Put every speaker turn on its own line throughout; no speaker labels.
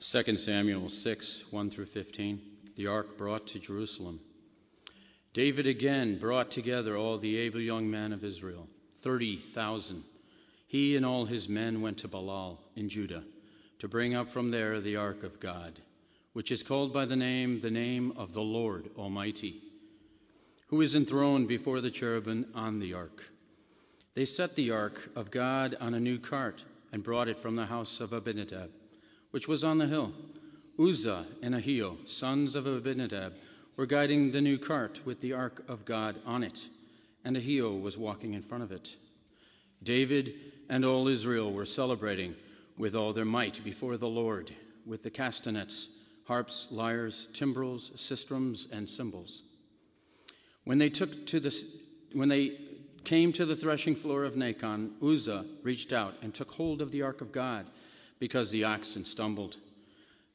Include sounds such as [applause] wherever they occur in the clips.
2 Samuel 6 1 through 15. The ark brought to Jerusalem. David again brought together all the able young men of Israel, 30,000. He and all his men went to Baalah in Judah to bring up from there the ark of God, which is called by the name, the name of the Lord Almighty, who is enthroned before the cherubim on the ark. They set the ark of God on a new cart and brought it from the house of Abinadab, which was on the hill. Uzzah and Ahio, sons of Abinadab, were guiding the new cart with the ark of God on it, and Ahio was walking in front of it. David and all Israel were celebrating with all their might before the Lord, with the castanets, harps, lyres, timbrels, sistrums, and cymbals. When they took to the when they came to the threshing floor of Nacon, Uzzah reached out and took hold of the ark of God because the oxen stumbled.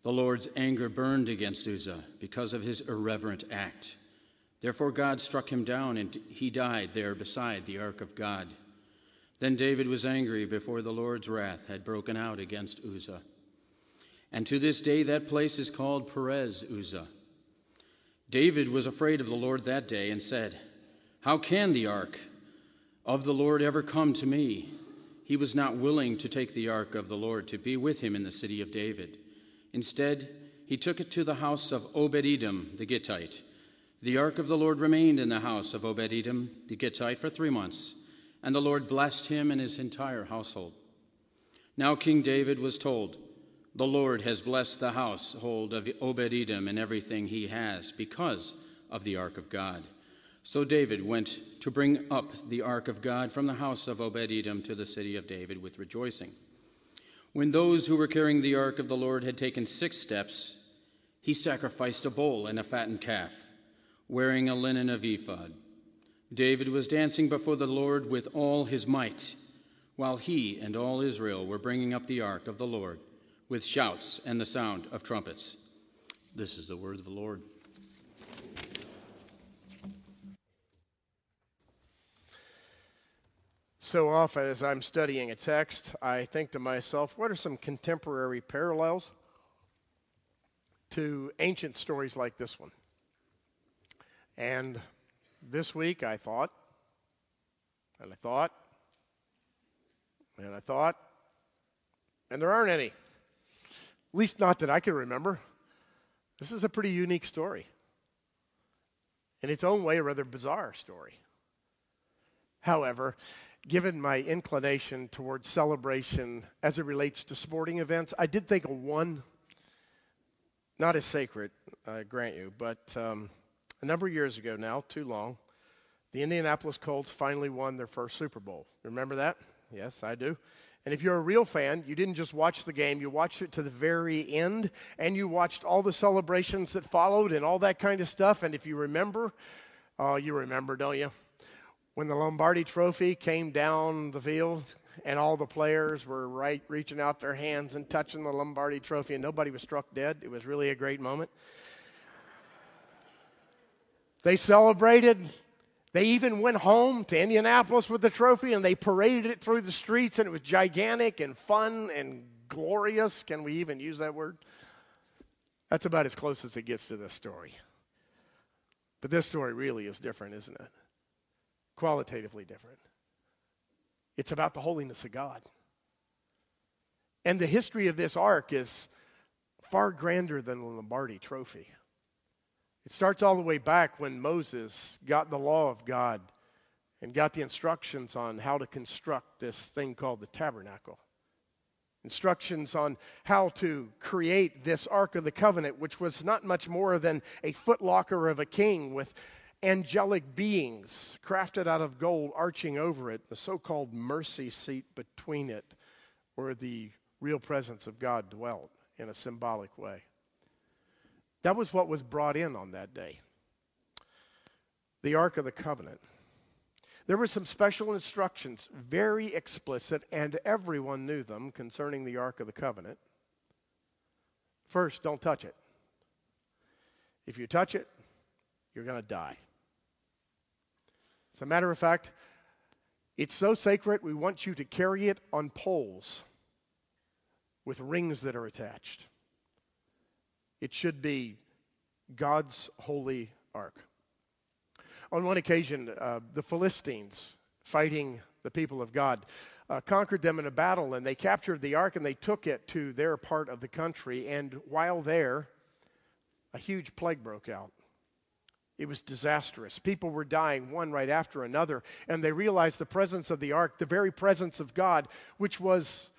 The Lord's anger burned against Uzzah because of his irreverent act. Therefore, God struck him down, and he died there beside the ark of God. Then David was angry before the Lord's wrath had broken out against Uzzah. And to this day, that place is called Perez Uzzah. David was afraid of the Lord that day and said, How can the ark of the Lord ever come to me? He was not willing to take the ark of the Lord to be with him in the city of David. Instead, he took it to the house of Obed Edom the Gittite. The ark of the Lord remained in the house of Obed Edom the Gittite for three months, and the Lord blessed him and his entire household. Now King David was told, The Lord has blessed the household of Obed Edom and everything he has because of the ark of God. So David went to bring up the ark of God from the house of Obed Edom to the city of David with rejoicing. When those who were carrying the ark of the Lord had taken six steps, he sacrificed a bull and a fattened calf, wearing a linen of ephod. David was dancing before the Lord with all his might, while he and all Israel were bringing up the ark of the Lord with shouts and the sound of trumpets. This is the word of the Lord.
So often, as I'm studying a text, I think to myself, what are some contemporary parallels to ancient stories like this one? And this week I thought, and I thought, and I thought, and there aren't any. At least not that I can remember. This is a pretty unique story. In its own way, a rather bizarre story. However, given my inclination towards celebration as it relates to sporting events, I did think of one, not as sacred, I grant you, but um, a number of years ago now, too long, the Indianapolis Colts finally won their first Super Bowl. Remember that? Yes, I do. And if you're a real fan, you didn't just watch the game, you watched it to the very end, and you watched all the celebrations that followed and all that kind of stuff. And if you remember, uh, you remember, don't you? When the Lombardi trophy came down the field and all the players were right reaching out their hands and touching the Lombardi trophy and nobody was struck dead. It was really a great moment. They celebrated. They even went home to Indianapolis with the trophy and they paraded it through the streets and it was gigantic and fun and glorious. Can we even use that word? That's about as close as it gets to this story. But this story really is different, isn't it? Qualitatively different. It's about the holiness of God. And the history of this ark is far grander than the Lombardi trophy. It starts all the way back when Moses got the law of God and got the instructions on how to construct this thing called the tabernacle. Instructions on how to create this Ark of the Covenant, which was not much more than a footlocker of a king with angelic beings crafted out of gold arching over it, the so called mercy seat between it, where the real presence of God dwelt in a symbolic way. That was what was brought in on that day the Ark of the Covenant. There were some special instructions, very explicit, and everyone knew them concerning the Ark of the Covenant. First, don't touch it. If you touch it, you're going to die. As a matter of fact, it's so sacred, we want you to carry it on poles with rings that are attached. It should be God's holy ark. On one occasion, uh, the Philistines, fighting the people of God, uh, conquered them in a battle and they captured the ark and they took it to their part of the country. And while there, a huge plague broke out. It was disastrous. People were dying one right after another, and they realized the presence of the ark, the very presence of God, which was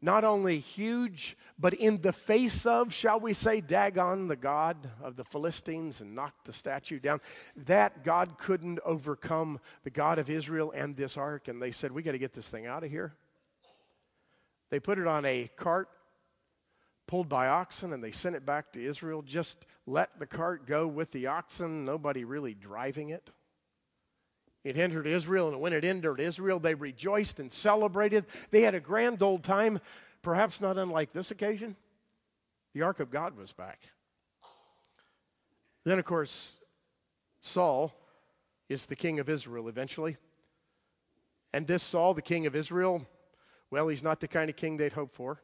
not only huge, but in the face of, shall we say, Dagon, the god of the Philistines, and knocked the statue down. That God couldn't overcome the God of Israel and this ark, and they said, We got to get this thing out of here. They put it on a cart pulled by oxen, and they sent it back to Israel. Just let the cart go with the oxen, nobody really driving it. It entered Israel, and when it entered Israel, they rejoiced and celebrated. They had a grand old time, perhaps not unlike this occasion. The Ark of God was back. Then, of course, Saul is the king of Israel eventually. And this Saul, the king of Israel, well, he's not the kind of king they'd hoped for.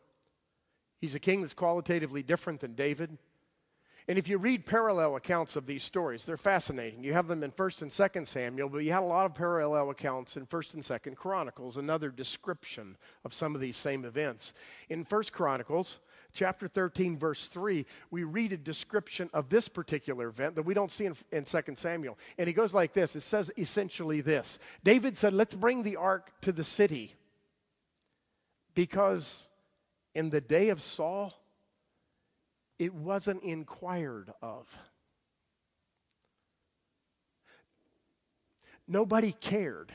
He's a king that's qualitatively different than David. And if you read parallel accounts of these stories, they're fascinating. You have them in 1st and 2nd Samuel, but you had a lot of parallel accounts in 1st and 2nd Chronicles, another description of some of these same events. In 1st Chronicles, chapter 13, verse 3, we read a description of this particular event that we don't see in, in 2nd Samuel. And it goes like this it says essentially this David said, Let's bring the ark to the city because in the day of Saul, it wasn't inquired of. Nobody cared.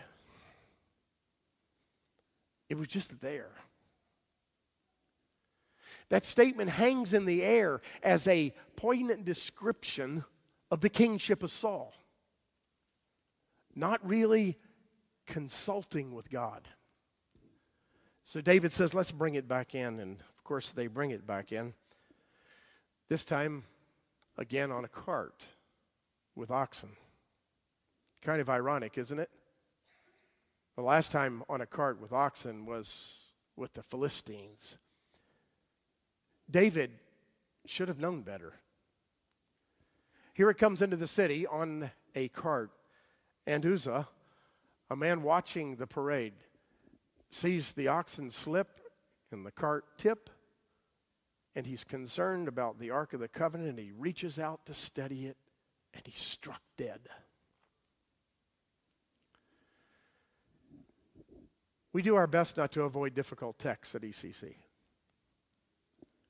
It was just there. That statement hangs in the air as a poignant description of the kingship of Saul. Not really consulting with God. So David says, let's bring it back in. And of course, they bring it back in. This time, again, on a cart with oxen. Kind of ironic, isn't it? The last time on a cart with oxen was with the Philistines. David should have known better. Here it comes into the city on a cart, and Uzzah, a man watching the parade, sees the oxen slip and the cart tip and he's concerned about the Ark of the Covenant, and he reaches out to steady it, and he's struck dead. We do our best not to avoid difficult texts at ECC.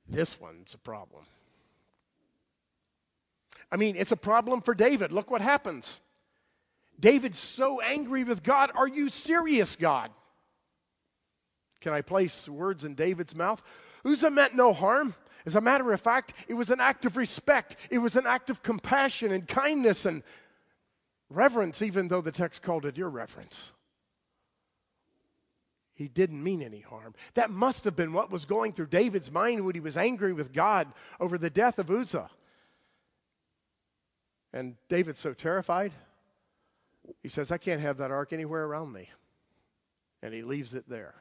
This one's a problem. I mean, it's a problem for David. Look what happens. David's so angry with God. Are you serious, God? Can I place words in David's mouth? Uzzah meant no harm. As a matter of fact, it was an act of respect, it was an act of compassion and kindness and reverence, even though the text called it irreverence. He didn't mean any harm. That must have been what was going through David's mind when he was angry with God over the death of Uzzah. And David's so terrified, he says, I can't have that ark anywhere around me. And he leaves it there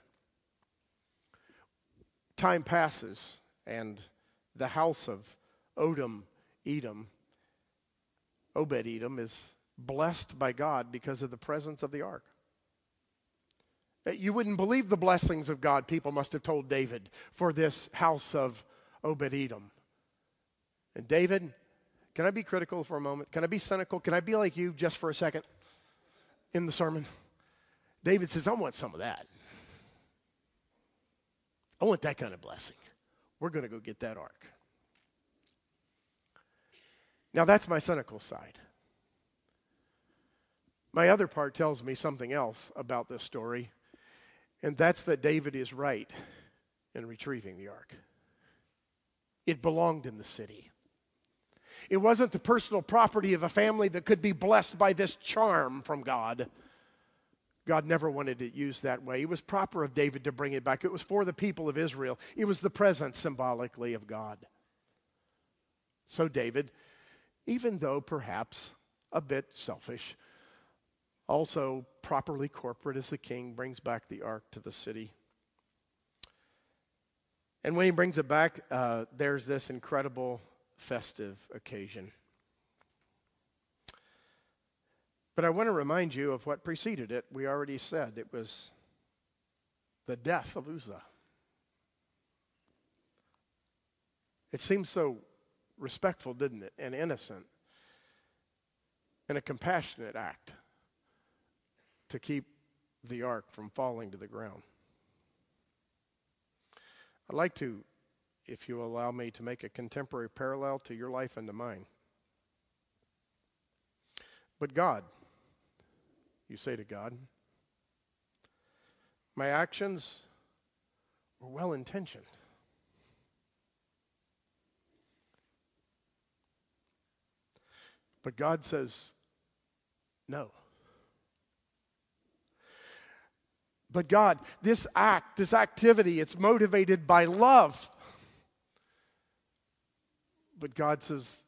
time passes and the house of Odom, Edom, Obed Edom, is blessed by God because of the presence of the ark. Uh, you wouldn't believe the blessings of God, people must have told David, for this house of Obed Edom. And David, can I be critical for a moment? Can I be cynical? Can I be like you just for a second in the sermon? David says, I want some of that. I want that kind of blessing. We're going to go get that ark. Now, that's my cynical side. My other part tells me something else about this story, and that's that David is right in retrieving the ark. It belonged in the city. It wasn't the personal property of a family that could be blessed by this charm from God. God never wanted it used that way. It was proper of David to bring it back. It was for the people of Israel, it was the presence symbolically of God. So, David, even though perhaps a bit selfish, also properly corporate as the king, brings back the ark to the city. And when he brings it back, uh, there's this incredible festive occasion. But I want to remind you of what preceded it. We already said it was the death of Uzzah. It seems so respectful, didn't it? And innocent. And a compassionate act to keep the ark from falling to the ground. I'd like to, if you allow me, to make a contemporary parallel to your life and to mine. But God, you say to God, my actions were well intentioned. But God says, no. But God, this act, this activity, it's motivated by love. But God says,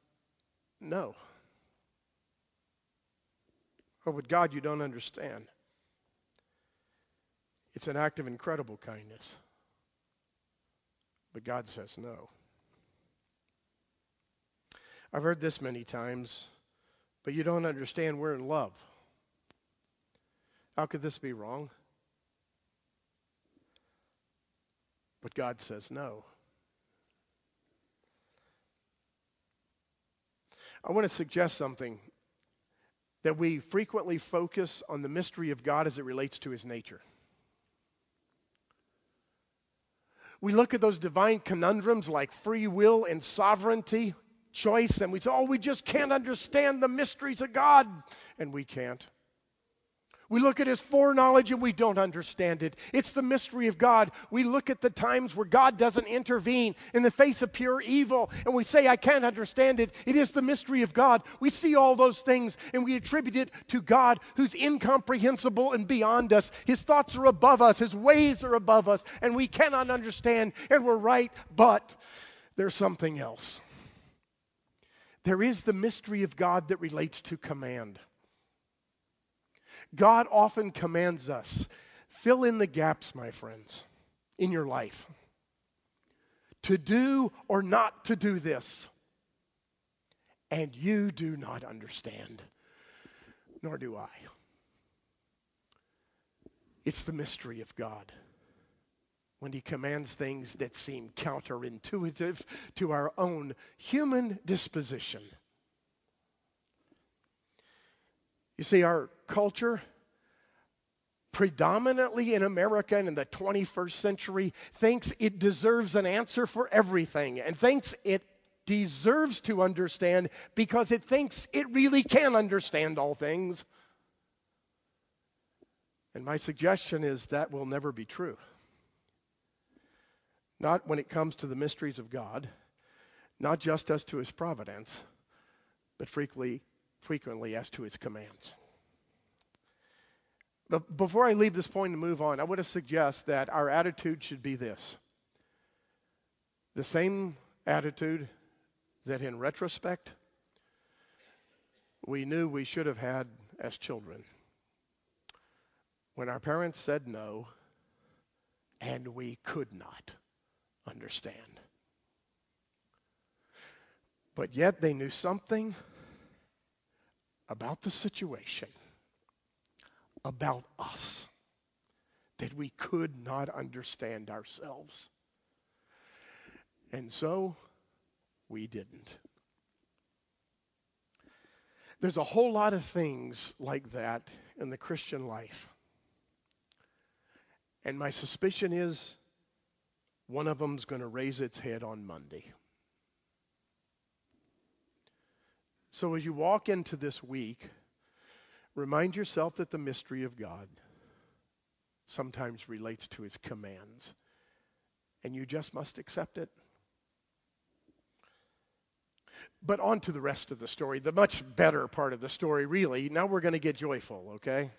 no. Oh, but God, you don't understand. It's an act of incredible kindness. But God says no. I've heard this many times, but you don't understand we're in love. How could this be wrong? But God says no. I want to suggest something that we frequently focus on the mystery of God as it relates to his nature. We look at those divine conundrums like free will and sovereignty, choice, and we say, oh, we just can't understand the mysteries of God. And we can't. We look at his foreknowledge and we don't understand it. It's the mystery of God. We look at the times where God doesn't intervene in the face of pure evil and we say, I can't understand it. It is the mystery of God. We see all those things and we attribute it to God who's incomprehensible and beyond us. His thoughts are above us, His ways are above us, and we cannot understand. And we're right, but there's something else. There is the mystery of God that relates to command. God often commands us fill in the gaps, my friends, in your life. To do or not to do this. And you do not understand, nor do I. It's the mystery of God when He commands things that seem counterintuitive to our own human disposition. You see, our culture, predominantly in America and in the 21st century, thinks it deserves an answer for everything and thinks it deserves to understand because it thinks it really can understand all things. And my suggestion is that will never be true. Not when it comes to the mysteries of God, not just as to his providence, but frequently frequently as to his commands. But before I leave this point and move on, I want to suggest that our attitude should be this the same attitude that in retrospect we knew we should have had as children. When our parents said no, and we could not understand. But yet they knew something about the situation, about us, that we could not understand ourselves. And so we didn't. There's a whole lot of things like that in the Christian life. And my suspicion is one of them's going to raise its head on Monday. So as you walk into this week, remind yourself that the mystery of God sometimes relates to his commands, and you just must accept it. But on to the rest of the story, the much better part of the story, really. Now we're going to get joyful, okay?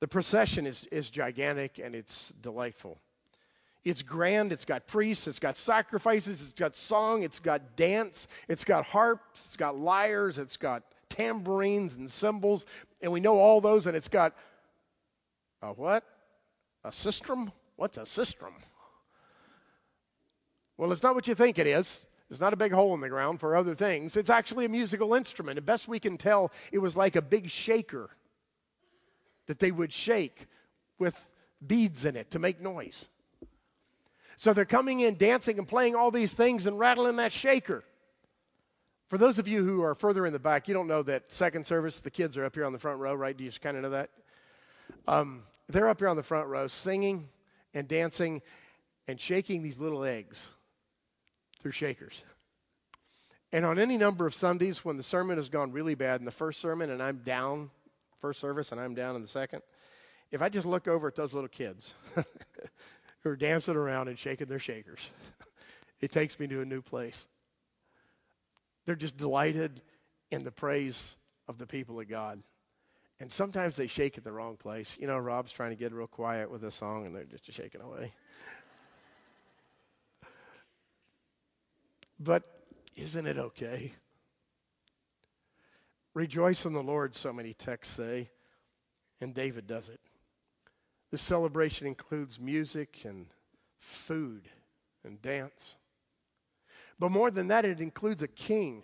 The procession is, is gigantic and it's delightful. It's grand, it's got priests, it's got sacrifices, it's got song, it's got dance, it's got harps, it's got lyres, it's got tambourines and cymbals, and we know all those, and it's got a what? A sistrum? What's a sistrum? Well, it's not what you think it is. It's not a big hole in the ground for other things. It's actually a musical instrument. And best we can tell, it was like a big shaker that they would shake with beads in it to make noise. So they're coming in, dancing, and playing all these things and rattling that shaker. For those of you who are further in the back, you don't know that second service, the kids are up here on the front row, right? Do you kind of know that? Um, they're up here on the front row singing and dancing and shaking these little eggs through shakers. And on any number of Sundays when the sermon has gone really bad in the first sermon and I'm down, first service, and I'm down in the second, if I just look over at those little kids [laughs] who are dancing around and shaking their shakers, [laughs] it takes me to a new place. They're just delighted in the praise of the people of God. And sometimes they shake at the wrong place. You know, Rob's trying to get real quiet with a song and they're just shaking away. [laughs] But isn't it okay? Rejoice in the Lord, so many texts say, and David does it. This celebration includes music and food and dance. But more than that, it includes a king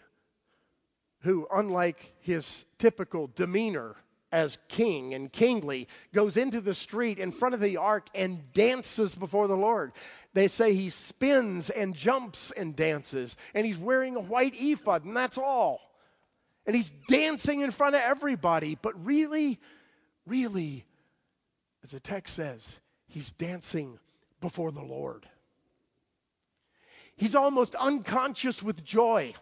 who, unlike his typical demeanor as king and kingly, goes into the street in front of the ark and dances before the Lord. They say he spins and jumps and dances, and he's wearing a white ephod, and that's all. And he's dancing in front of everybody. But really, really, as the text says, he's dancing before the Lord. He's almost unconscious with joy.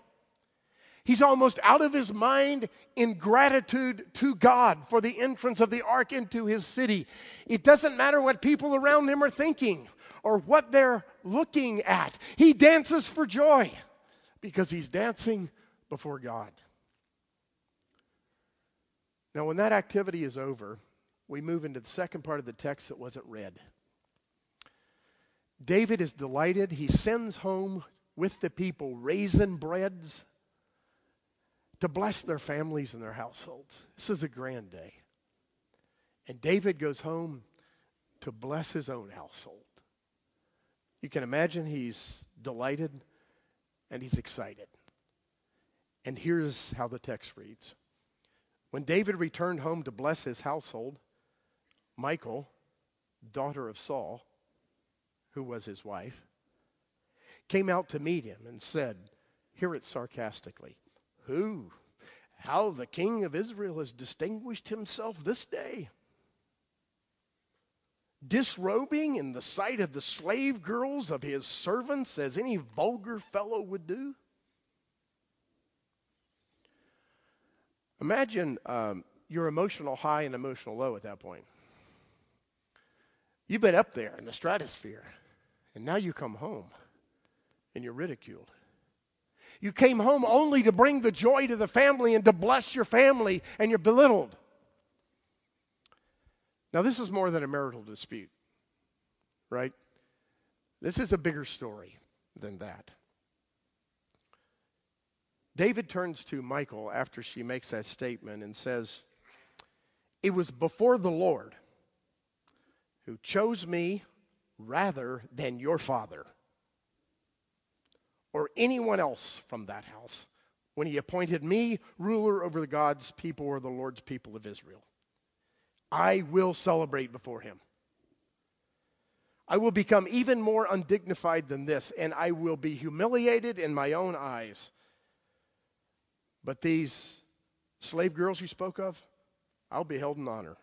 He's almost out of his mind in gratitude to God for the entrance of the ark into his city. It doesn't matter what people around him are thinking or what they're looking at. He dances for joy because he's dancing before God. Now, when that activity is over, we move into the second part of the text that wasn't read. David is delighted. He sends home with the people raisin breads to bless their families and their households. This is a grand day. And David goes home to bless his own household. You can imagine he's delighted and he's excited. And here's how the text reads When David returned home to bless his household, Michal, daughter of Saul, who was his wife, came out to meet him and said, Hear it sarcastically, Who? How the king of Israel has distinguished himself this day disrobing in the sight of the slave girls of his servants as any vulgar fellow would do? Imagine um, your emotional high and emotional low at that point. You've been up there in the stratosphere, and now you come home and you're ridiculed. You came home only to bring the joy to the family and to bless your family, and you're belittled. Now, this is more than a marital dispute, right? This is a bigger story than that. David turns to Michael after she makes that statement and says, It was before the Lord who chose me rather than your father or anyone else from that house when he appointed me ruler over the God's people or the Lord's people of Israel. I will celebrate before him. I will become even more undignified than this, and I will be humiliated in my own eyes. But these slave girls you spoke of, I'll be held in honor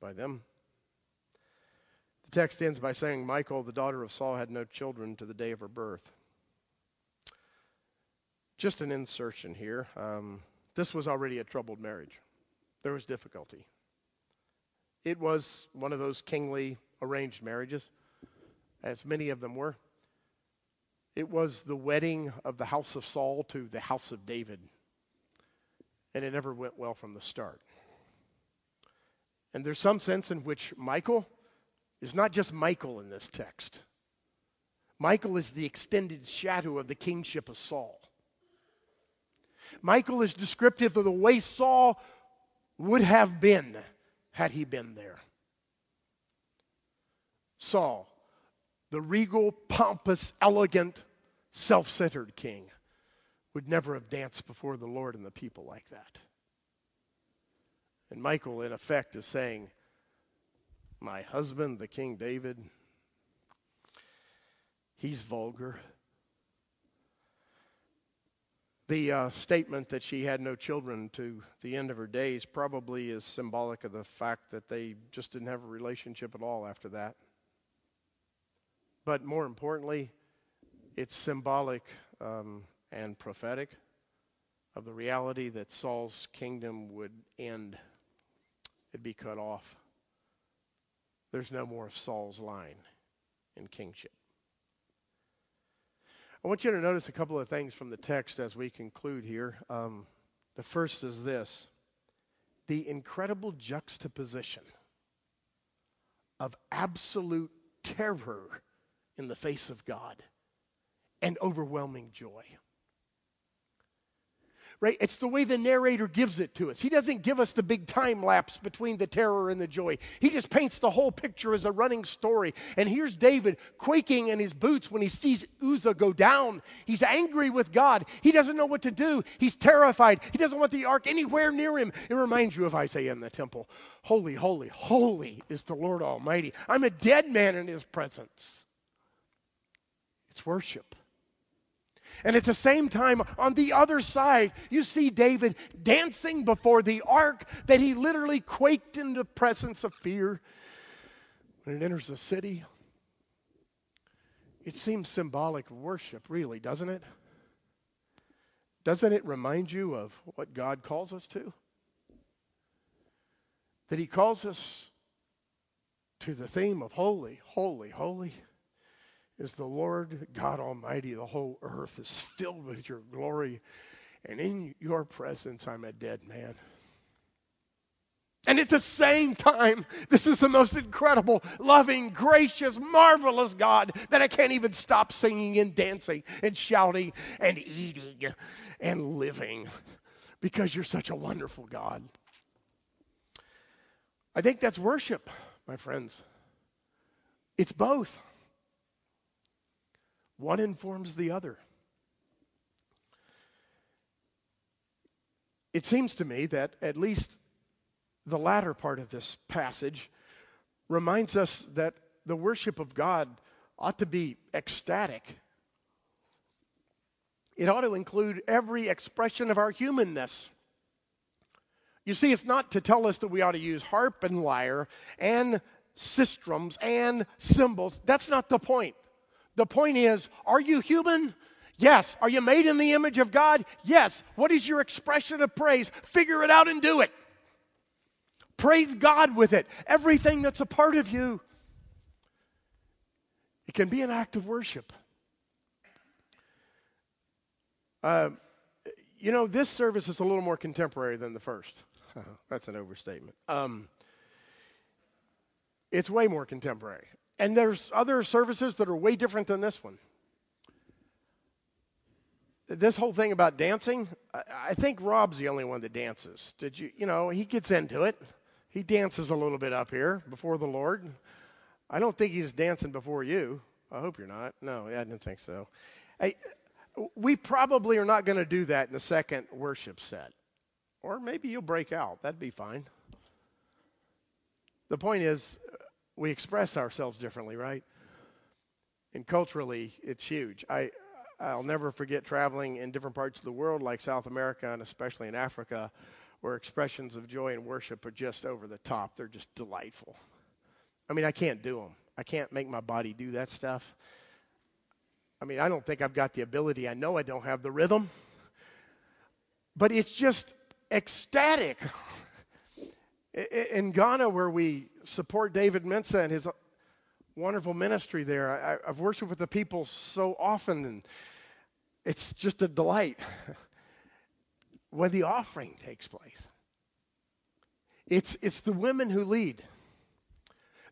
by them. The text ends by saying Michael, the daughter of Saul, had no children to the day of her birth. Just an insertion here. Um, this was already a troubled marriage, there was difficulty. It was one of those kingly arranged marriages, as many of them were. It was the wedding of the house of Saul to the house of David. And it never went well from the start. And there's some sense in which Michal is not just Michael in this text. Michael is the extended shadow of the kingship of Saul. Michael is descriptive of the way Saul would have been had he been there. Saul, the regal, pompous, elegant, self centered king would never have danced before the Lord and the people like that. And Michael, in effect, is saying, My husband, the King David, he's vulgar. The uh, statement that she had no children to the end of her days probably is symbolic of the fact that they just didn't have a relationship at all after that. But more importantly, it's symbolic um, and prophetic of the reality that Saul's kingdom would end, it'd be cut off. There's no more of Saul's line in kingship. I want you to notice a couple of things from the text as we conclude here. Um, the first is this the incredible juxtaposition of absolute terror in the face of God and overwhelming joy right? It's the way the narrator gives it to us. He doesn't give us the big time lapse between the terror and the joy. He just paints the whole picture as a running story. And here's David quaking in his boots when he sees Uzzah go down. He's angry with God. He doesn't know what to do. He's terrified. He doesn't want the ark anywhere near him. It reminds you of Isaiah in the temple. Holy, holy, holy is the Lord Almighty. I'm a dead man in his presence. It's worship. And at the same time, on the other side, you see David dancing before the ark that he literally quaked in the presence of fear when it enters the city. It seems symbolic worship, really, doesn't it? Doesn't it remind you of what God calls us to? That He calls us to the theme of holy, holy, holy is the Lord God Almighty. The whole earth is [laughs] filled with your glory. And in your presence, I'm a dead man. And at the same time, this is the most incredible, loving, gracious, marvelous God that I can't even stop singing and dancing and shouting and eating and living because you're such a wonderful God. I think that's worship, my friends. It's both. One informs the other. It seems to me that at least the latter part of this passage reminds us that the worship of God ought to be ecstatic. It ought to include every expression of our humanness. You see, it's not to tell us that we ought to use harp and lyre and sistrums and cymbals. That's not the point. The point is are you human? Yes. Are you made in the image of God? Yes. What is your expression of praise? Figure it out and do it. Praise God with it. Everything that's a part of you. It can be an act of worship. Uh, you know, this service is a little more contemporary than the first. [laughs] that's an overstatement. Um, it's way more contemporary. And there's other services that are way different than this one. This whole thing about dancing, I think Rob's the only one that dances. Did you, you know, he gets into it. He dances a little bit up here before the Lord. I don't think he's dancing before you. I hope you're not. No, I didn't think so. We probably are not going to do that in the second worship set. Or maybe you'll break out. That'd be fine. The point is, we express ourselves differently, right? And culturally, it's huge. I, I'll never forget traveling in different parts of the world, like South America and especially in Africa, where expressions of joy and worship are just over the top. They're just delightful. I mean, I can't do them. I can't make my body do that stuff. I mean, I don't think I've got the ability. I know I don't have the rhythm. But it's just ecstatic. [laughs] In Ghana, where we support David Mensah and his wonderful ministry there, I, have worshiped with the people so often, and it's just a delight [laughs] when the offering takes place. It's, it's the women who lead.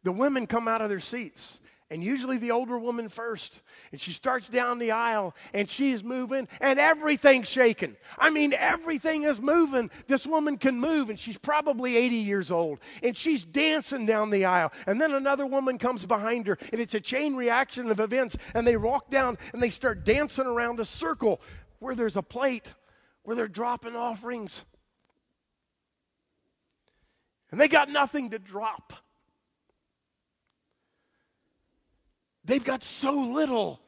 The women come out of their seats and usually the older woman first. And she starts down the aisle and she's moving and everything's shaking. I mean, everything is moving. This woman can move and she's probably 80 years old and she's dancing down the aisle. And then another woman comes behind her and it's a chain reaction of events. And they walk down and they start dancing around a circle where there's a plate where they're dropping offerings. And they got nothing to drop. They've got so little.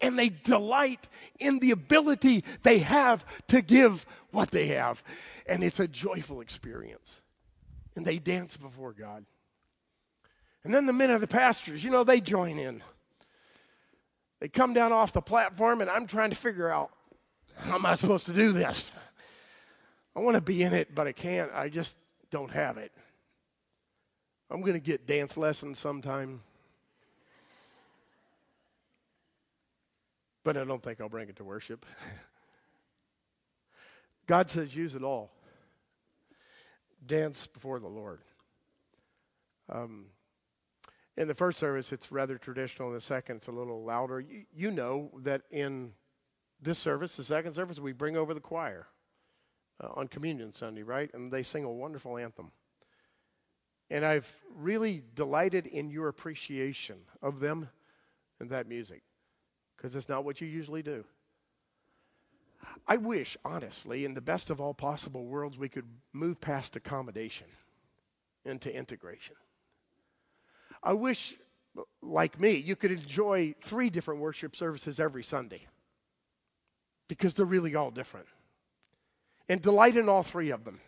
And they delight in the ability they have to give what they have. And it's a joyful experience. And they dance before God. And then the men of the pastors, you know, they join in. They come down off the platform, and I'm trying to figure out how am I supposed to do this? I want to be in it, but I can't. I just don't have it. I'm going to get dance lessons sometime. But I don't think I'll bring it to worship. [laughs] God says, use it all. Dance before the Lord. Um, in the first service, it's rather traditional. In the second, it's a little louder. You, you know that in this service, the second service, we bring over the choir uh, on Communion Sunday, right? And they sing a wonderful anthem. And I've really delighted in your appreciation of them and that music because it's not what you usually do. I wish, honestly, in the best of all possible worlds, we could move past accommodation into integration. I wish, like me, you could enjoy three different worship services every Sunday because they're really all different. And delight in all three of them.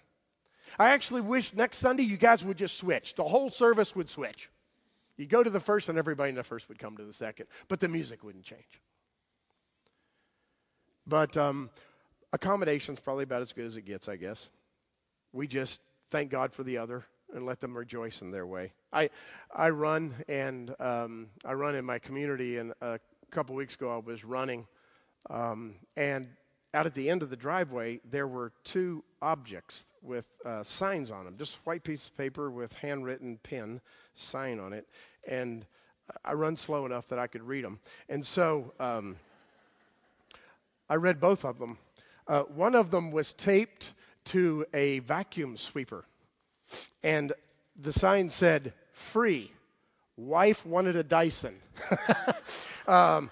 I actually wish next Sunday you guys would just switch. The whole service would switch. You go to the first, and everybody in the first would come to the second, but the music wouldn't change. But um, accommodation's probably about as good as it gets, I guess. We just thank God for the other and let them rejoice in their way. I I run and um, I run in my community, and a couple weeks ago I was running, um, and out at the end of the driveway, there were two objects with uh, signs on them, just white piece of paper with handwritten pen sign on it. And I run slow enough that I could read them. And so um, I read both of them. Uh, one of them was taped to a vacuum sweeper. And the sign said, free. Wife wanted a Dyson. [laughs] um,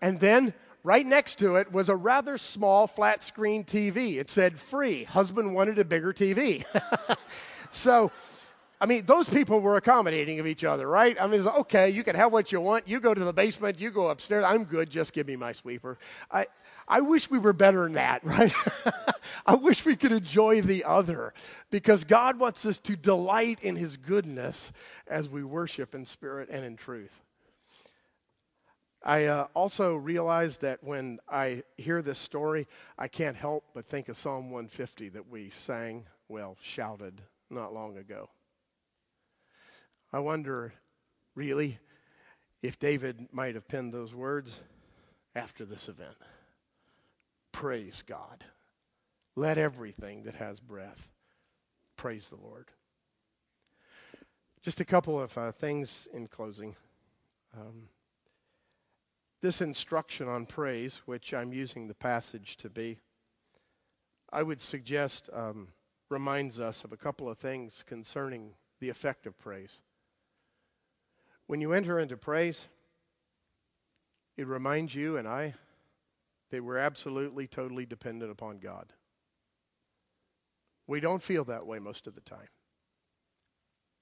and then right next to it was a rather small flat screen TV. It said free. Husband wanted a bigger TV. [laughs] so, I mean, those people were accommodating of each other, right? I mean, okay, you can have what you want. You go to the basement, you go upstairs. I'm good. Just give me my sweeper. I, I wish we were better than that, [laughs] right? I wish we could enjoy the other because God wants us to delight in His goodness as we worship in spirit and in truth. I uh, also realize that when I hear this story, I can't help but think of Psalm 150 that we sang, well, shouted not long ago. I wonder, really, if David might have penned those words after this event. Praise God. Let everything that has breath praise the Lord. Just a couple of uh, things in closing. Um, this instruction on praise, which I'm using the passage to be, I would suggest um, reminds us of a couple of things concerning the effect of praise. When you enter into praise, it reminds you and I that we're absolutely, totally dependent upon God. We don't feel that way most of the time.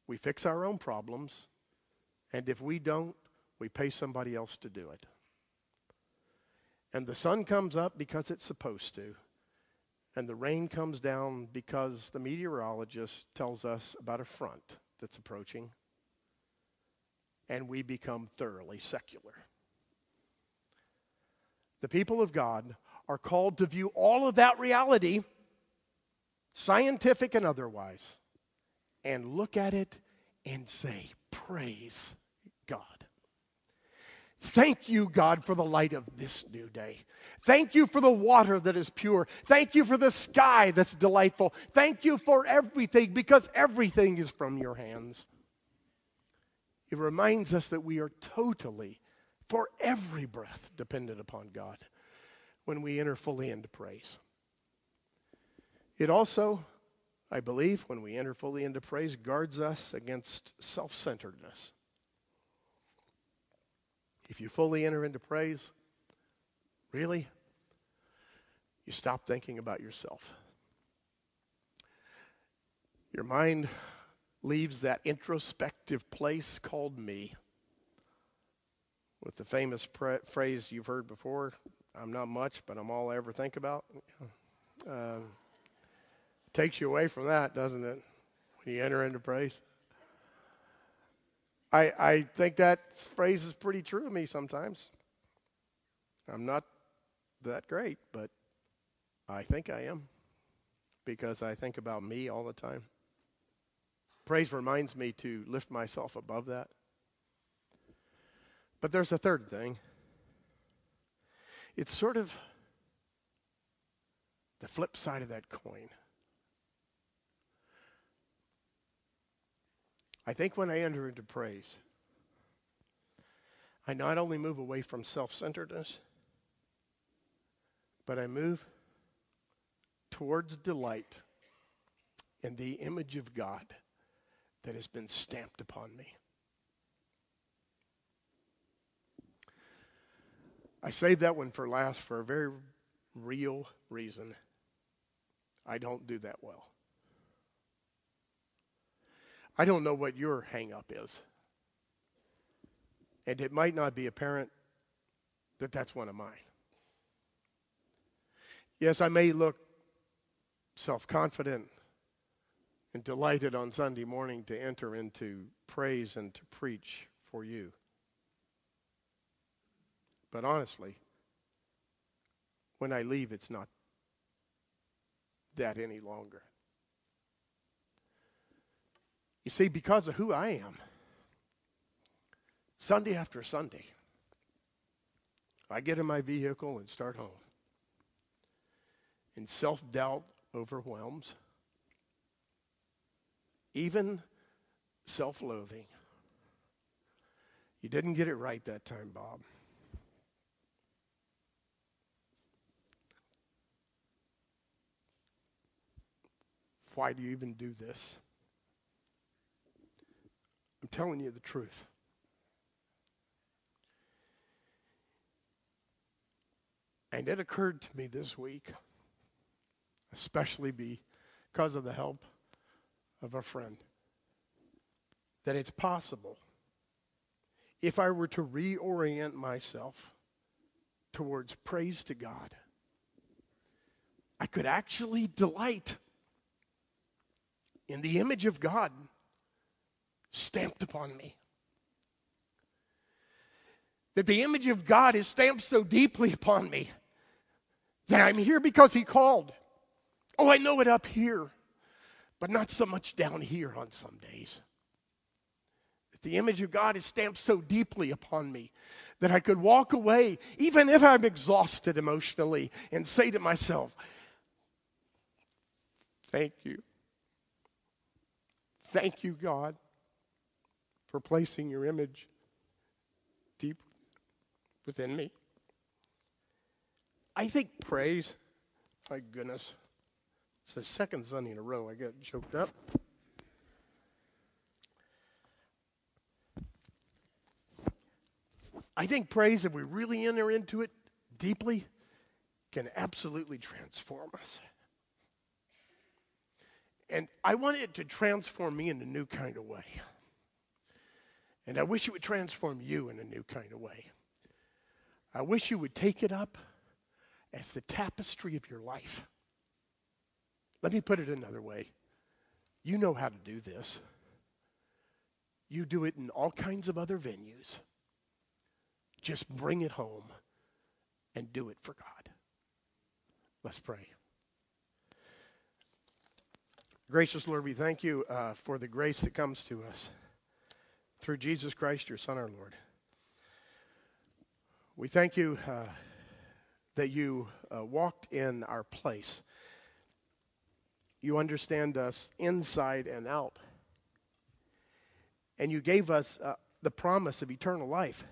We fix our own problems, and if we don't, we pay somebody else to do it and the sun comes up because it's supposed to, and the rain comes down because the meteorologist tells us about a front that's approaching, and we become thoroughly secular. The people of God are called to view all of that reality, scientific and otherwise, and look at it and say, Praise. Thank you, God, for the light of this new day. Thank you for the water that is pure. Thank you for the sky that's delightful. Thank you for everything because everything is from your hands. It reminds us that we are totally, for every breath, dependent upon God when we enter fully into praise. It also, I believe, when we enter fully into praise, guards us against self centeredness. If you fully enter into praise, really, you stop thinking about yourself. Your mind leaves that introspective place called me with the famous pra- phrase you've heard before I'm not much, but I'm all I ever think about. Uh, takes you away from that, doesn't it? When you enter into praise. I, I think that phrase is pretty true of me sometimes. I'm not that great, but I think I am because I think about me all the time. Praise reminds me to lift myself above that. But there's a third thing. It's sort of the flip side of that coin. I think when I enter into praise, I not only move away from self centeredness, but I move towards delight in the image of God that has been stamped upon me. I saved that one for last for a very real reason. I don't do that well. I don't know what your hangup is. And it might not be apparent that that's one of mine. Yes, I may look self confident and delighted on Sunday morning to enter into praise and to preach for you. But honestly, when I leave, it's not that any longer. You see, because of who I am, Sunday after Sunday, I get in my vehicle and start home. And self doubt overwhelms, even self loathing. You didn't get it right that time, Bob. Why do you even do this? I'm telling you the truth. And it occurred to me this week, especially because of the help of a friend, that it's possible if I were to reorient myself towards praise to God, I could actually delight in the image of God stamped upon me. That the image of God is stamped so deeply upon me that I'm here because He called. Oh, I know it up here, but not so much down here on some days. That the image of God is stamped so deeply upon me that I could walk away, even if I'm exhausted emotionally, and say to myself, Thank you. Thank you, God, for placing your image deep within me. I think praise, my goodness, it's the second Sunday in a row I get choked up. I think praise, if we really enter into it deeply, can absolutely transform us. And I want it to transform me in a new kind of way. And I wish it would transform you in a new kind of way. I wish you would take it up as the tapestry of your life. Let me put it another way. You know how to do this. You do it in all kinds of other venues. Just bring it home and do it for God. Let's pray. Gracious Lord, we thank you uh, for the grace that comes to us through Jesus Christ, your Son, our Lord. We thank you uh, that you uh, walked in our place. You understand us inside and out. And you gave us uh, the promise of eternal life.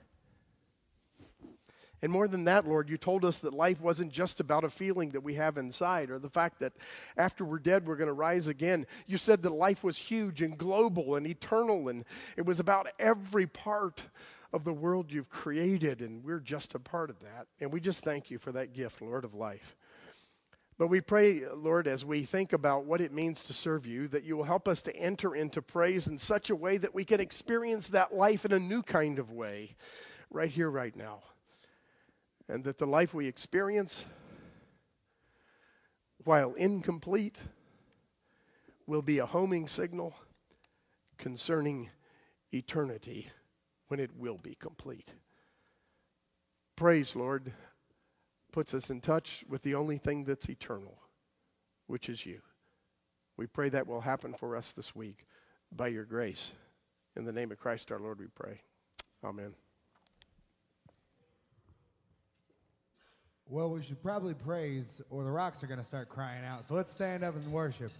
And more than that, Lord, you told us that life wasn't just about a feeling that we have inside or the fact that after we're dead, we're going to rise again. You said that life was huge and global and eternal, and it was about every part of the world you've created, and we're just a part of that. And we just thank you for that gift, Lord of life. But we pray, Lord, as we think about what it means to serve you, that you will help us to enter into praise in such a way that we can experience that life in a new kind of way, right here, right now and that the life we experience, while incomplete, will be a homing signal concerning eternity when it will be complete. Praise, Lord, puts us in touch with the only thing that's eternal, which is you. We pray that will happen for us this week by your grace. In the name of Christ our Lord, we pray. Amen.
Well, we should probably praise, or the rocks are going to start crying out. So let's stand up and worship.